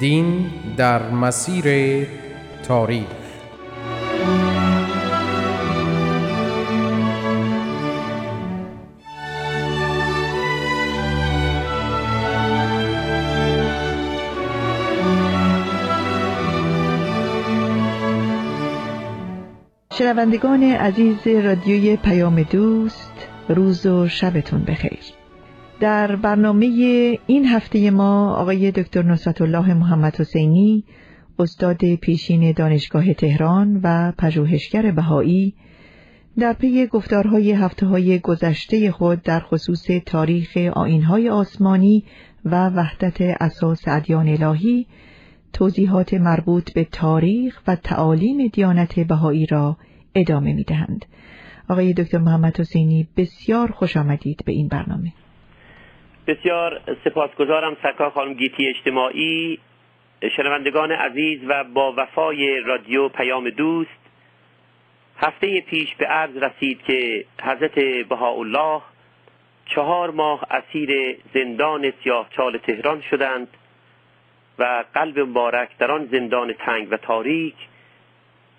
دین در مسیر تاریخ. شنوندگان عزیز رادیوی پیام دوست روز و شبتون بخیر. در برنامه این هفته ما آقای دکتر نصرت الله محمد حسینی استاد پیشین دانشگاه تهران و پژوهشگر بهایی در پی گفتارهای هفته های گذشته خود در خصوص تاریخ آینهای آسمانی و وحدت اساس ادیان الهی توضیحات مربوط به تاریخ و تعالیم دیانت بهایی را ادامه می دهند. آقای دکتر محمد حسینی بسیار خوش آمدید به این برنامه. بسیار سپاسگزارم سرکار خانم گیتی اجتماعی شنوندگان عزیز و با وفای رادیو پیام دوست. هفته پیش به عرض رسید که حضرت بهاءالله چهار ماه اسیر زندان سیاهچال تهران شدند و قلب مبارک در آن زندان تنگ و تاریک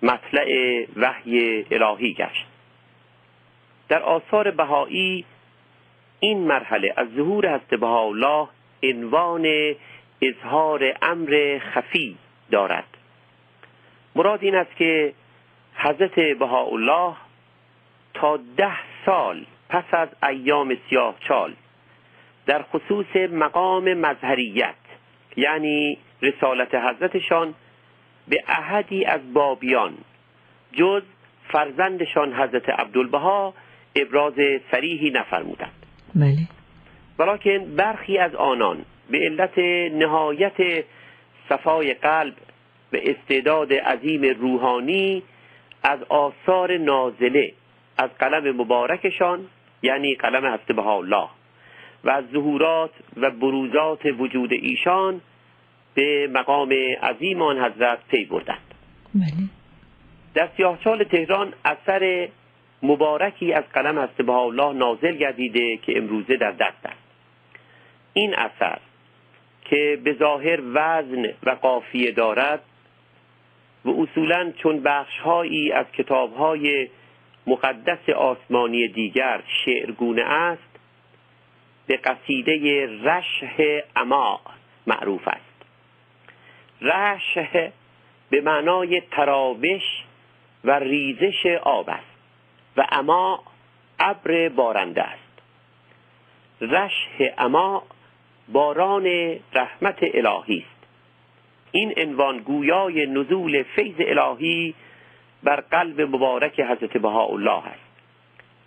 مطلع وحی الهی گشت. در آثار بهایی این مرحله از ظهور حضرت الله عنوان اظهار امر خفی دارد. مراد این است که حضرت الله تا ده سال پس از ایام سیاه چال در خصوص مقام مظهریت یعنی رسالت حضرتشان به احدی از بابیان جز فرزندشان حضرت عبدالبها ابراز سریحی نفرمودند. بله ولیکن برخی از آنان به علت نهایت صفای قلب به استعداد عظیم روحانی از آثار نازله از قلم مبارکشان یعنی قلم حضرت الله و از ظهورات و بروزات وجود ایشان به مقام عظیم آن حضرت پی بردند بله. در سیاهچال تهران اثر مبارکی از قلم حضرت الله نازل گردیده که امروزه در دست است. این اثر که به ظاهر وزن و قافیه دارد و اصولا چون بخشهایی از کتابهای مقدس آسمانی دیگر شعرگونه است به قصیده رشه اما معروف است. رشه به معنای تراوش و ریزش آب است. و اما ابر بارنده است. رشه اما باران رحمت الهی است. این عنوان گویای نزول فیض الهی بر قلب مبارک حضرت بهاءالله است.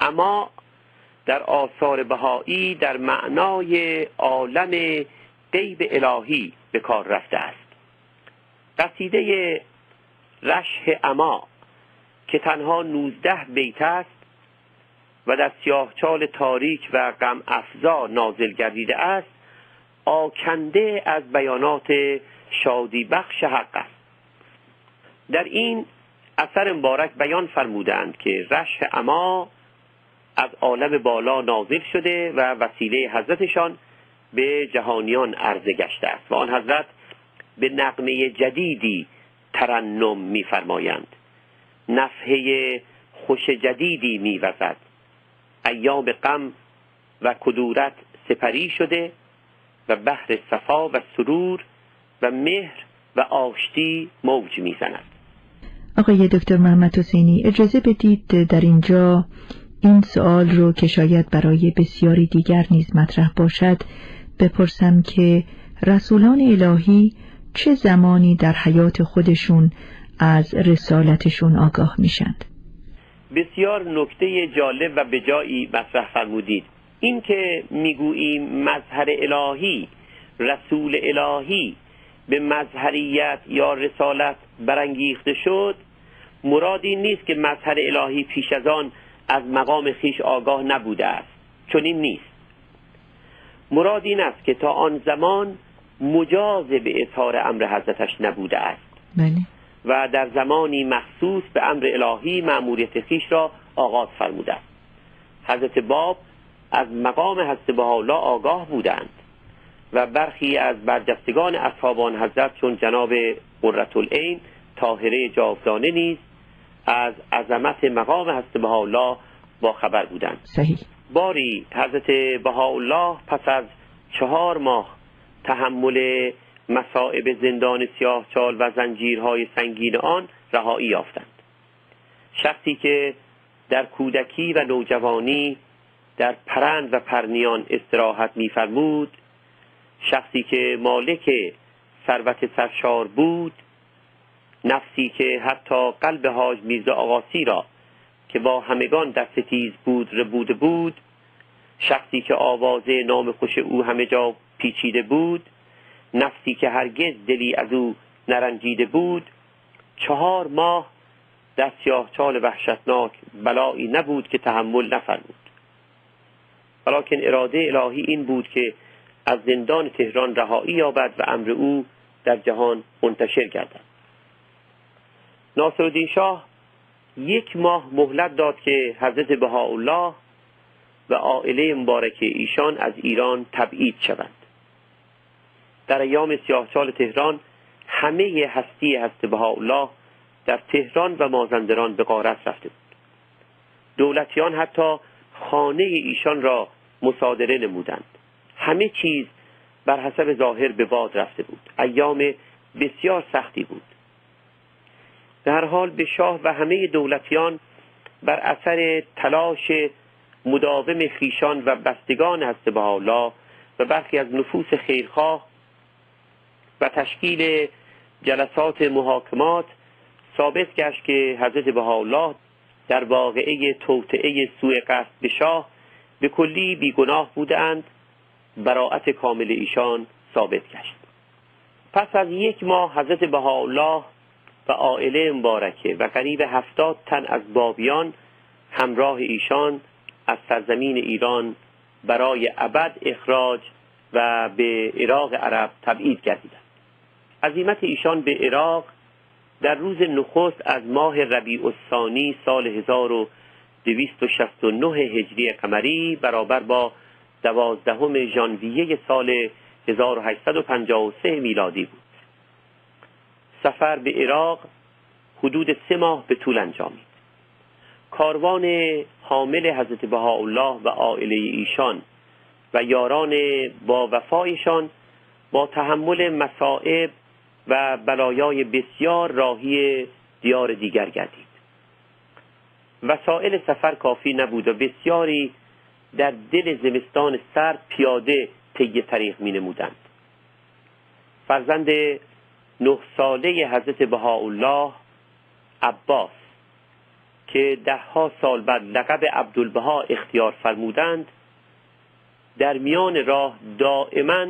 اما در آثار بهایی در معنای عالم غیب الهی به کار رفته است. قصیده رشه اما که تنها نوزده بیت است و در سیاهچال تاریک و غم افزا نازل گردیده است آکنده از بیانات شادی بخش حق است. در این اثر مبارک بیان فرمودند که رش اما از عالم بالا نازل شده و وسیله حضرتشان به جهانیان عرضه گشته است. و آن حضرت به نقمه جدیدی ترنم میفرمایند. نفحه خوش جدیدی میوزد. ایام غم و کدورت سپری شده و بحر صفا و سرور و مهر و آشتی موج می‌زند. آقای دکتر محمد حسینی اجازه بدید در اینجا این سوال رو که شاید برای بسیاری دیگر نیز مطرح باشد بپرسم که رسولان الهی چه زمانی در حیات خودشون از رسالتشون آگاه میشند. بسیار نکته جالب و به جایی مطرح فرمودید. این که می‌گوییم مظهر الهی رسول الهی به مظهریت یا رسالت برانگیخته شد مراد این نیست که مظهر الهی پیش از آن از مقام خیش آگاه نبوده است. چون این نیست. مراد این است که تا آن زمان مجاز به اظهار امر حضرتش نبوده است. بله. و در زمانی مخصوص به امر الهی مأموریت خیش را آغاز فرموده است. حضرت باب از مقام حضرت بهاءالله آگاه بودند و برخی از برجستگان اصحابان حضرت چون جناب قرة العین طاهره جاودانه نیز از عظمت مقام حضرت بهاءالله با خبر بودند. صحیح. باری حضرت بهاءالله پس از چهار ماه تحمل مصائب زندان سیاه چال و زنجیرهای سنگین آن رهایی یافتند. شخصی که در کودکی و نوجوانی در پرند و پرنیان استراحت میفرمود شخصی که مالک ثروت سرشار بود نفسی که حتی قلب حاج میرزا آقاسی را که با همگان دست تیز بود ربوده بود شخصی که آواز نام خوش او همه جا پیچیده بود نفسی که هرگز دلی از او نرنجیده بود چهار ماه در سیاهچال وحشتناک بلایی نبود که تحمل نفرمود. ولیکن اراده الهی این بود که از زندان تهران رهایی یابد و امر او در جهان منتشر گردد. ناصرالدین شاه یک ماه مهلت داد که حضرت بهاءالله و عائله مبارک ایشان از ایران تبعید شوند. در ایام سیاهچال تهران همه هستی حضرت بهاءالله در تهران و مازندران به غارت رفته بود. دولتیان حتی خانه ایشان را مصادره نمودند. همه چیز بر حسب ظاهر به باد رفته بود. ایام بسیار سختی بود. در حال به شاه و همه دولتیان بر اثر تلاش مداوم خیشان و بستگان هست الله و برخی از نفوس خیرخواه و تشکیل جلسات محاکمات ثابت گشت که حضرت الله در واقعه توطعه سوء قصد به شاه به کلی بیگناه بودند براعت کامل ایشان ثابت گشت. پس از یک ماه حضرت بهاءالله و عائله مبارکه و قریب هفتاد تن از بابیان همراه ایشان از سرزمین ایران برای ابد اخراج و به عراق عرب تبعید گردیدند. عظیمت ایشان به عراق در روز نخست از ماه ربیع الثانی سال 1269 هجری قمری برابر با دوازدهم ژانویه سال 1853 میلادی بود. سفر به عراق حدود سه ماه به طول انجامید. کاروان حامل حضرت بهاءالله و عائله ایشان و یاران با وفایشان با تحمل مصائب و بلایای بسیار راهی دیار دیگر گردید. وسایل سفر کافی نبود و بسیاری در دل زمستان سرد پیاده طی طریق می نمودند. فرزند نه ساله حضرت بهاءالله عباس که دهها سال بعد لقب عبدالبها اختیار فرمودند در میان راه دائما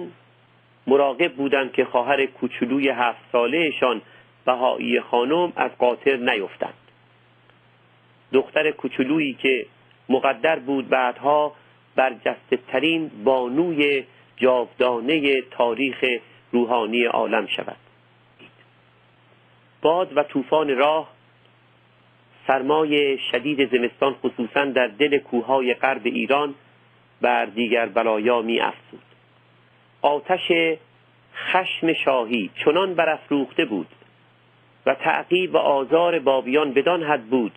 مراقب بودند که خواهر کوچولوی هفت سالهشان بهایی خانم از قاطر نیفتند. دختر کوچولویی که مقدر بود بعدها برجسته ترین بانوی جاودانه تاریخ روحانی عالم شود. باد و طوفان راه سرمای شدید زمستان خصوصا در دل کوههای غرب ایران بر دیگر بلایا می افزود آتش خشم شاهی چنان برافروخته بود و تعقیب و آزار بابیان بدان حد بود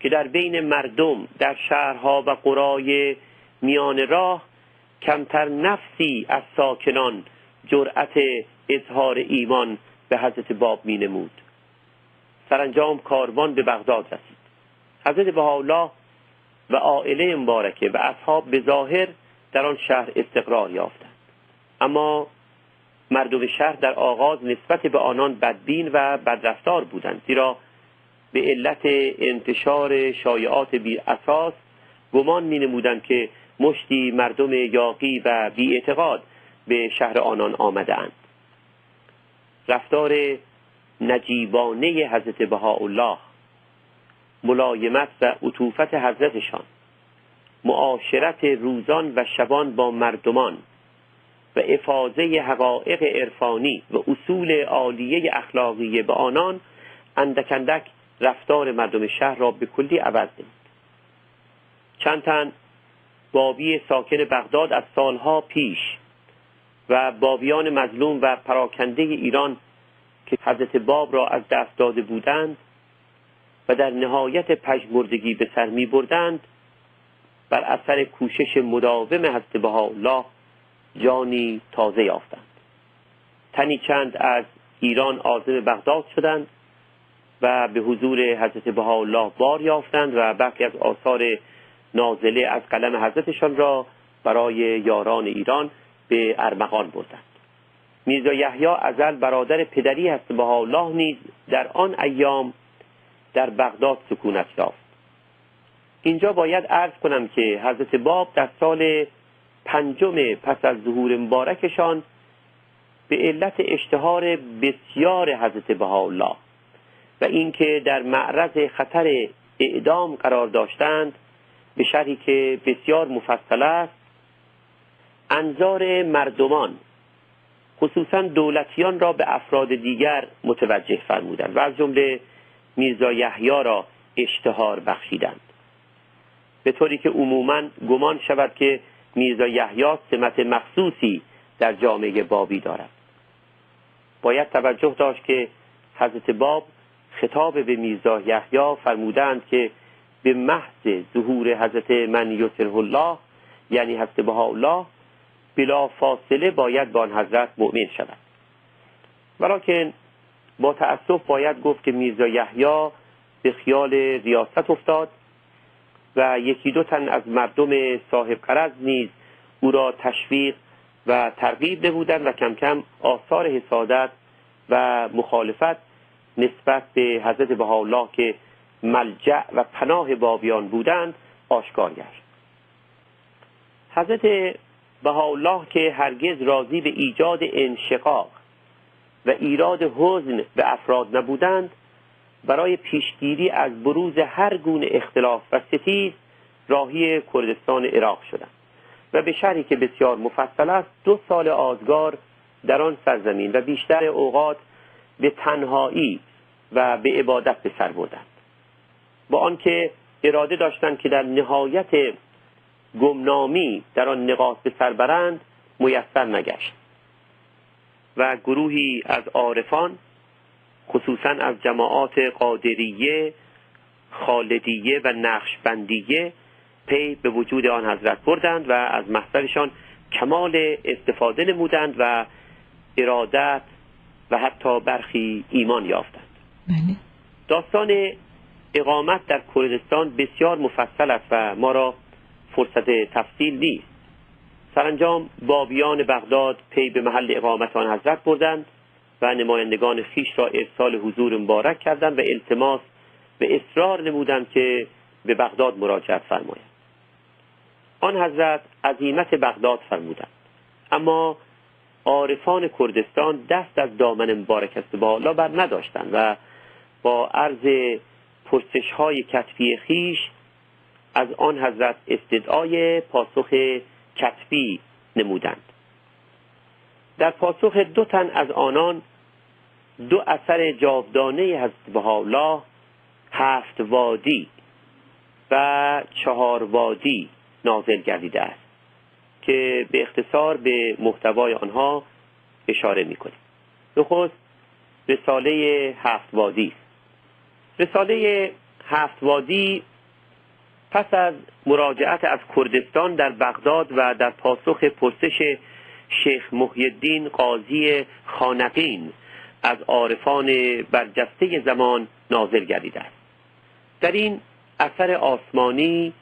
که در بین مردم در شهرها و قرای میان راه کمتر نفسی از ساکنان جرأت اظهار ایمان به حضرت باب می نمود سرانجام کاروان به بغداد رسید. حضرت بهاءالله و عائله مبارکه و اصحاب به ظاهر در آن شهر استقرار یافتند. اما مردم شهر در آغاز نسبت به آنان بدبین و بدرفتار بودند زیرا به علت انتشار شایعات بی اساس گمان می نمودند که مشتی مردم یاقی و بی اعتقاد به شهر آنان آمده اند رفتار نجیبانه حضرت بهاءالله ملایمت و عطوفت حضرتشان معاشرت روزان و شبان با مردمان و افاظه حقایق عرفانی و اصول عالیه اخلاقی به آنان اندکندک رفتار مردم شهر را به کلی عوض نمود. چند تن بابی ساکن بغداد از سالها پیش و بابیان مظلوم و پراکنده ایران که حضرت باب را از دست داده بودند و در نهایت پژمردگی به سر می بردند بر اثر کوشش مداوم حضرت الله جانی تازه یافتند. تنی چند از ایران آزم بغداد شدند و به حضور حضرت الله بار یافتند و برخی از آثار نازله از قلم حضرتشان را برای یاران ایران به ارمغان بردند. میرزا یحیی ازل برادر پدری هست الله نیز در آن ایام در بغداد سکونت یافت. اینجا باید عرض کنم که حضرت باب در سال پنجم پس از ظهور مبارکشان به علت اشتهار بسیار حضرت الله و اینکه در معرض خطر اعدام قرار داشتند به شرحی که بسیار مفصل است انظار مردمان خصوصا دولتیان را به افراد دیگر متوجه فرمودند و از جمله میرزا یحیی را اشتهار بخشیدند. به طوری که عموما گمان شود که میرزا یحیی سمت مخصوصی در جامعه بابی دارد. باید توجه داشت که حضرت باب خطاب به میرزا یحیی فرمودند که به محض ظهور حضرت من یسره الله یعنی حضرت الله بلا فاصله باید با آن حضرت مؤمن شود. ولیکن با تأسف باید گفت که میرزا یحیی به خیال ریاست افتاد و یکی دو تن از مردم صاحب قرض نیز او را تشویق و ترغیب نمودند و کم کم آثار حسادت و مخالفت نسبت به حضرت الله که ملجع و پناه بابیان بودند آشکار گشت. حضرت الله که هرگز راضی به ایجاد انشقاق و ایراد حزن به افراد نبودند برای پیشگیری از بروز هر گونه اختلاف و ستیز راهی کردستان عراق شدند و به شهری که بسیار مفصل است دو سال آزگار در آن سرزمین و بیشتر اوقات به تنهایی و به عبادت به سر بردند. با آنکه اراده داشتند که در نهایت گمنامی در آن نقاط به سر برند میسر نگشت و گروهی از عارفان خصوصا از جماعات قادریه خالدیه و نقشبندیه پی به وجود آن حضرت بردند و از محضرشان کمال استفاده نمودند و ارادت و حتی برخی ایمان یافتند. بله. داستان اقامت در کردستان بسیار مفصل است و ما را فرصت تفصیل نیست. سرانجام بابیان بغداد پی به محل اقامت آن حضرت بردند. و نمایندگان خیش را ارسال حضور مبارک کردند و التماس و اصرار نمودند که به بغداد مراجعت فرمایند آن حضرت عظیمت بغداد فرمودند. اما عارفان کردستان دست از دامن مبارک است بالا بر نداشتند و با عرض پرسش های کتفی خیش از آن حضرت استدعای پاسخ کتفی نمودند. در پاسخ دو تن از آنان دو اثر جاودانه حضرت الله هفت وادی و چهار وادی نازل گردیده است که به اختصار به محتوای آنها اشاره می‌کنیم. نخست رساله هفت وادی است. رساله هفت وادی پس از مراجعت از کردستان در بغداد و در پاسخ پرسش شیخ محیدین قاضی خانقین از عارفان برجسته زمان نازل گردیده است. در این اثر آسمانی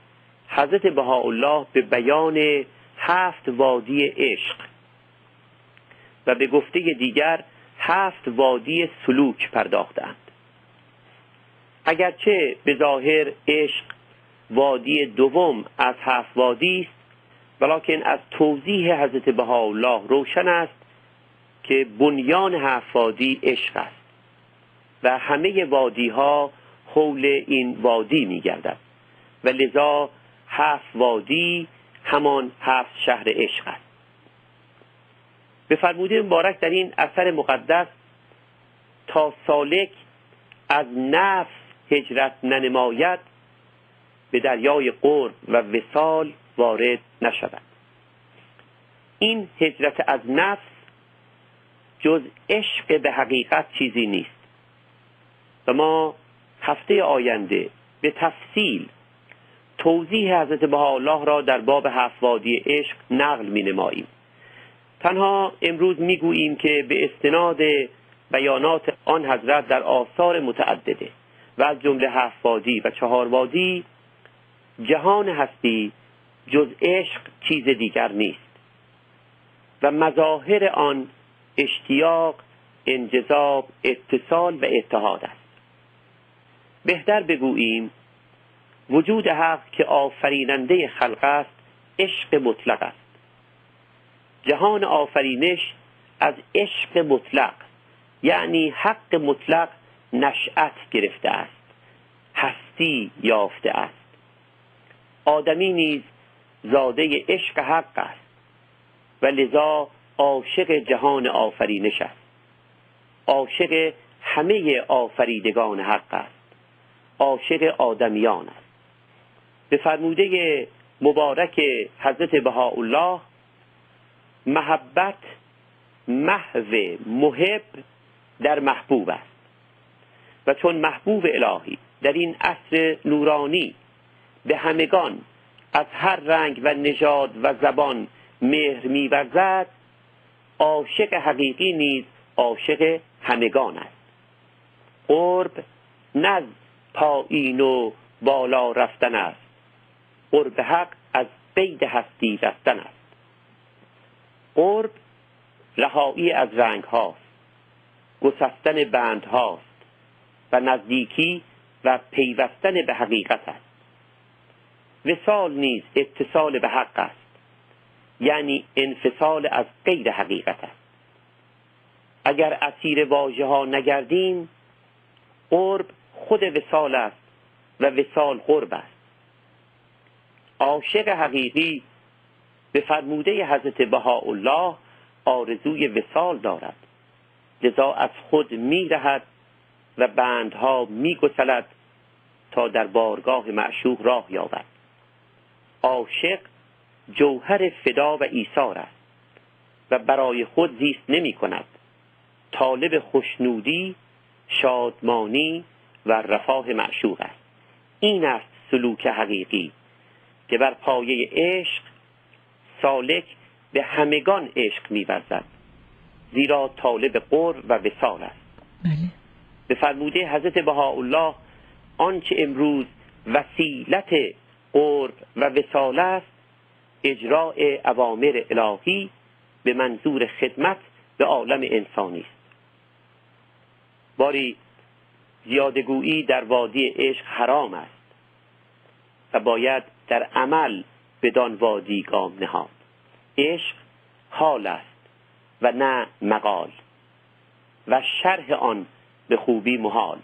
حضرت بهاءالله به بیان هفت وادی عشق و به گفته دیگر هفت وادی سلوک پرداختند. اگرچه به ظاهر عشق وادی دوم از هفت وادی است ولیکن از توضیح حضرت بهاءالله روشن است که بنیان هفت وادی عشق است و همه وادی ها حول این وادی می گردد و لذا هفت وادی همان هفت شهر عشق است. به فرموده مبارک در این اثر مقدس تا سالک از نفس هجرت ننماید به دریای قرب و وسال وارد نشود. این هجرت از نفس جز عشق به حقیقت چیزی نیست. و ما هفته آینده به تفصیل توضیح حضرت الله را در باب هفوادی عشق نقل می نماییم تنها امروز می گوییم که به استناد بیانات آن حضرت در آثار متعدده و از جمله هفت و چهار وادی جهان هستی جز عشق چیز دیگر نیست. و مظاهر آن اشتیاق انجذاب اتصال و اتحاد است. بهتر بگوییم وجود حق که آفریننده خلق است عشق مطلق است. جهان آفرینش از عشق مطلق یعنی حق مطلق نشأت گرفته است هستی یافته است. آدمی نیز زاده عشق حق است. و لذا عاشق جهان آفرینش است. عاشق همه آفریدگان حق است. عاشق آدمیان است. به فرموده مبارک حضرت بهاءالله محبت محو محب در محبوب است. و چون محبوب الهی در این عصر نورانی به همگان از هر رنگ و نژاد و زبان مهر میورزد عاشق حقیقی نیز عاشق همگان است. قرب نه پایین و بالا رفتن است قرب حق از قید هستی رفتن است. قرب رهایی از رنگ هاست گسستن بند هاست و نزدیکی و پیوستن به حقیقت است. وسال نیز اتصال به حق است. یعنی انفصال از غیر حقیقت است. اگر اسیر واژه ها نگردیم قرب خود وسال است و وسال قرب است. عاشق حقیقی به فرموده حضرت بهاءالله آرزوی وسال دارد. لذا از خود میرهد و بندها میگسلد تا در بارگاه معشوق راه یابد. عاشق جوهر فدا و ایثار است و برای خود زیست نمی کند. طالب خوشنودی شادمانی و رفاه معشوق است. این است سلوک حقیقی که بر پایه عشق سالک به همگان عشق میورزد زیرا طالب قرب و وسال است. بله. به فرموده حضرت بهاءالله آنچه امروز وسیلت قرب و وسال است. اجراع اوامر الهی به منظور خدمت به عالم انسانی است. باری زیادگویی در وادی عشق حرام است و باید در عمل بدان وادی گام نهاد. عشق حال است و نه مقال و شرح آن به خوبی محال.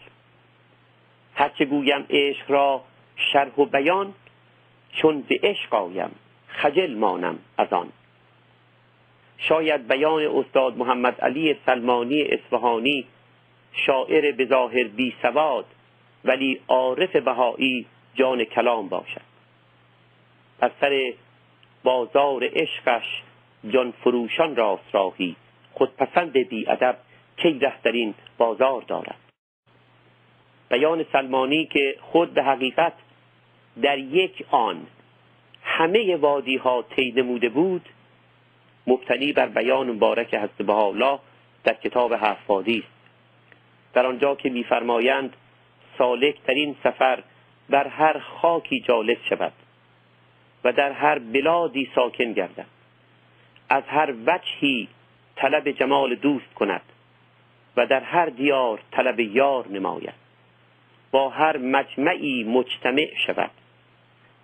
هرچه گویم عشق را شرح و بیان چون به عشق آیم خجل مانم از آن. شاید بیان استاد محمد علی سلمانی اصفهانی شاعر به ظاهر بی سواد ولی عارف بهایی جان کلام باشد. از سر بازار عشقش جان فروشان راست راهی خودپسند بی ادب کی این بازار دارد. بیان سلمانی که خود به حقیقت در یک آن همه وادی ها طی بود مبتنی بر بیان مبارک حضرت الله در کتاب هفت است در آنجا که میفرمایند سالک در این سفر بر هر خاکی جالس شود و در هر بلادی ساکن گردد. از هر وجهی طلب جمال دوست کند و در هر دیار طلب یار نماید. با هر مجمعی مجتمع شود.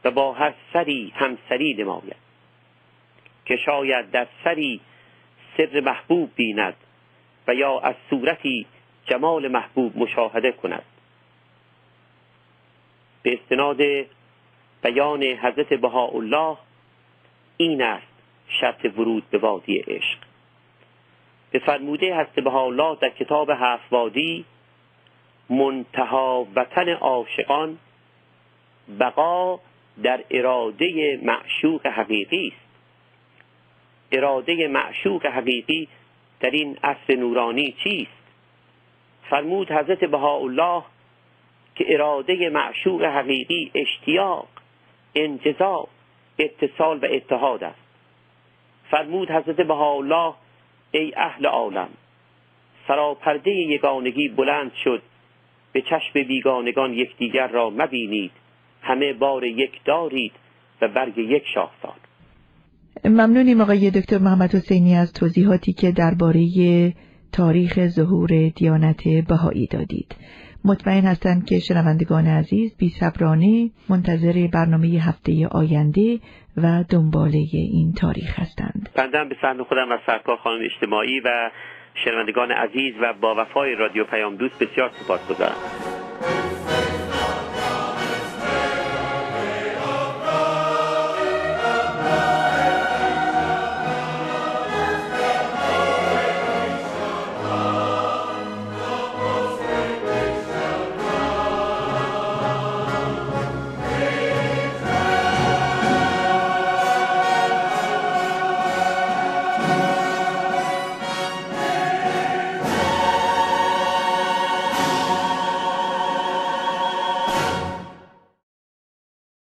و با هر سری همسری نماید. که شاید در سری سر محبوب بیند و یا از صورتی جمال محبوب مشاهده کند. به استناد بیان حضرت بهاءالله این است شرط ورود به وادی عشق. به فرموده حضرت بهاءالله در کتاب هفت وادی منتها وطن عاشقان بقا در اراده معشوق حقیقی است. اراده معشوق حقیقی در این عصر نورانی چیست؟ فرمود حضرت بهاءالله که اراده معشوق حقیقی اشتیاق انجزا اتصال و اتحاد است. فرمود حضرت بهاءالله ای اهل عالم سراپرده یگانگی بلند شد به چشم بیگانگان یکدیگر را مبینید. همه بار یک دارید و برگ یک شاخسار ممنونیم آقای دکتر محمد حسینی از توضیحاتی که درباره تاریخ ظهور دیانت بهایی دادید. مطمئن هستند که شنوندگان عزیز بی صبرانه منتظر برنامه هفته آینده و دنباله این تاریخ هستند. بندم به سهم خودم و سرکار خانم اجتماعی و شنوندگان عزیز و با وفای رادیو پیام دوست بسیار سپاس گذارم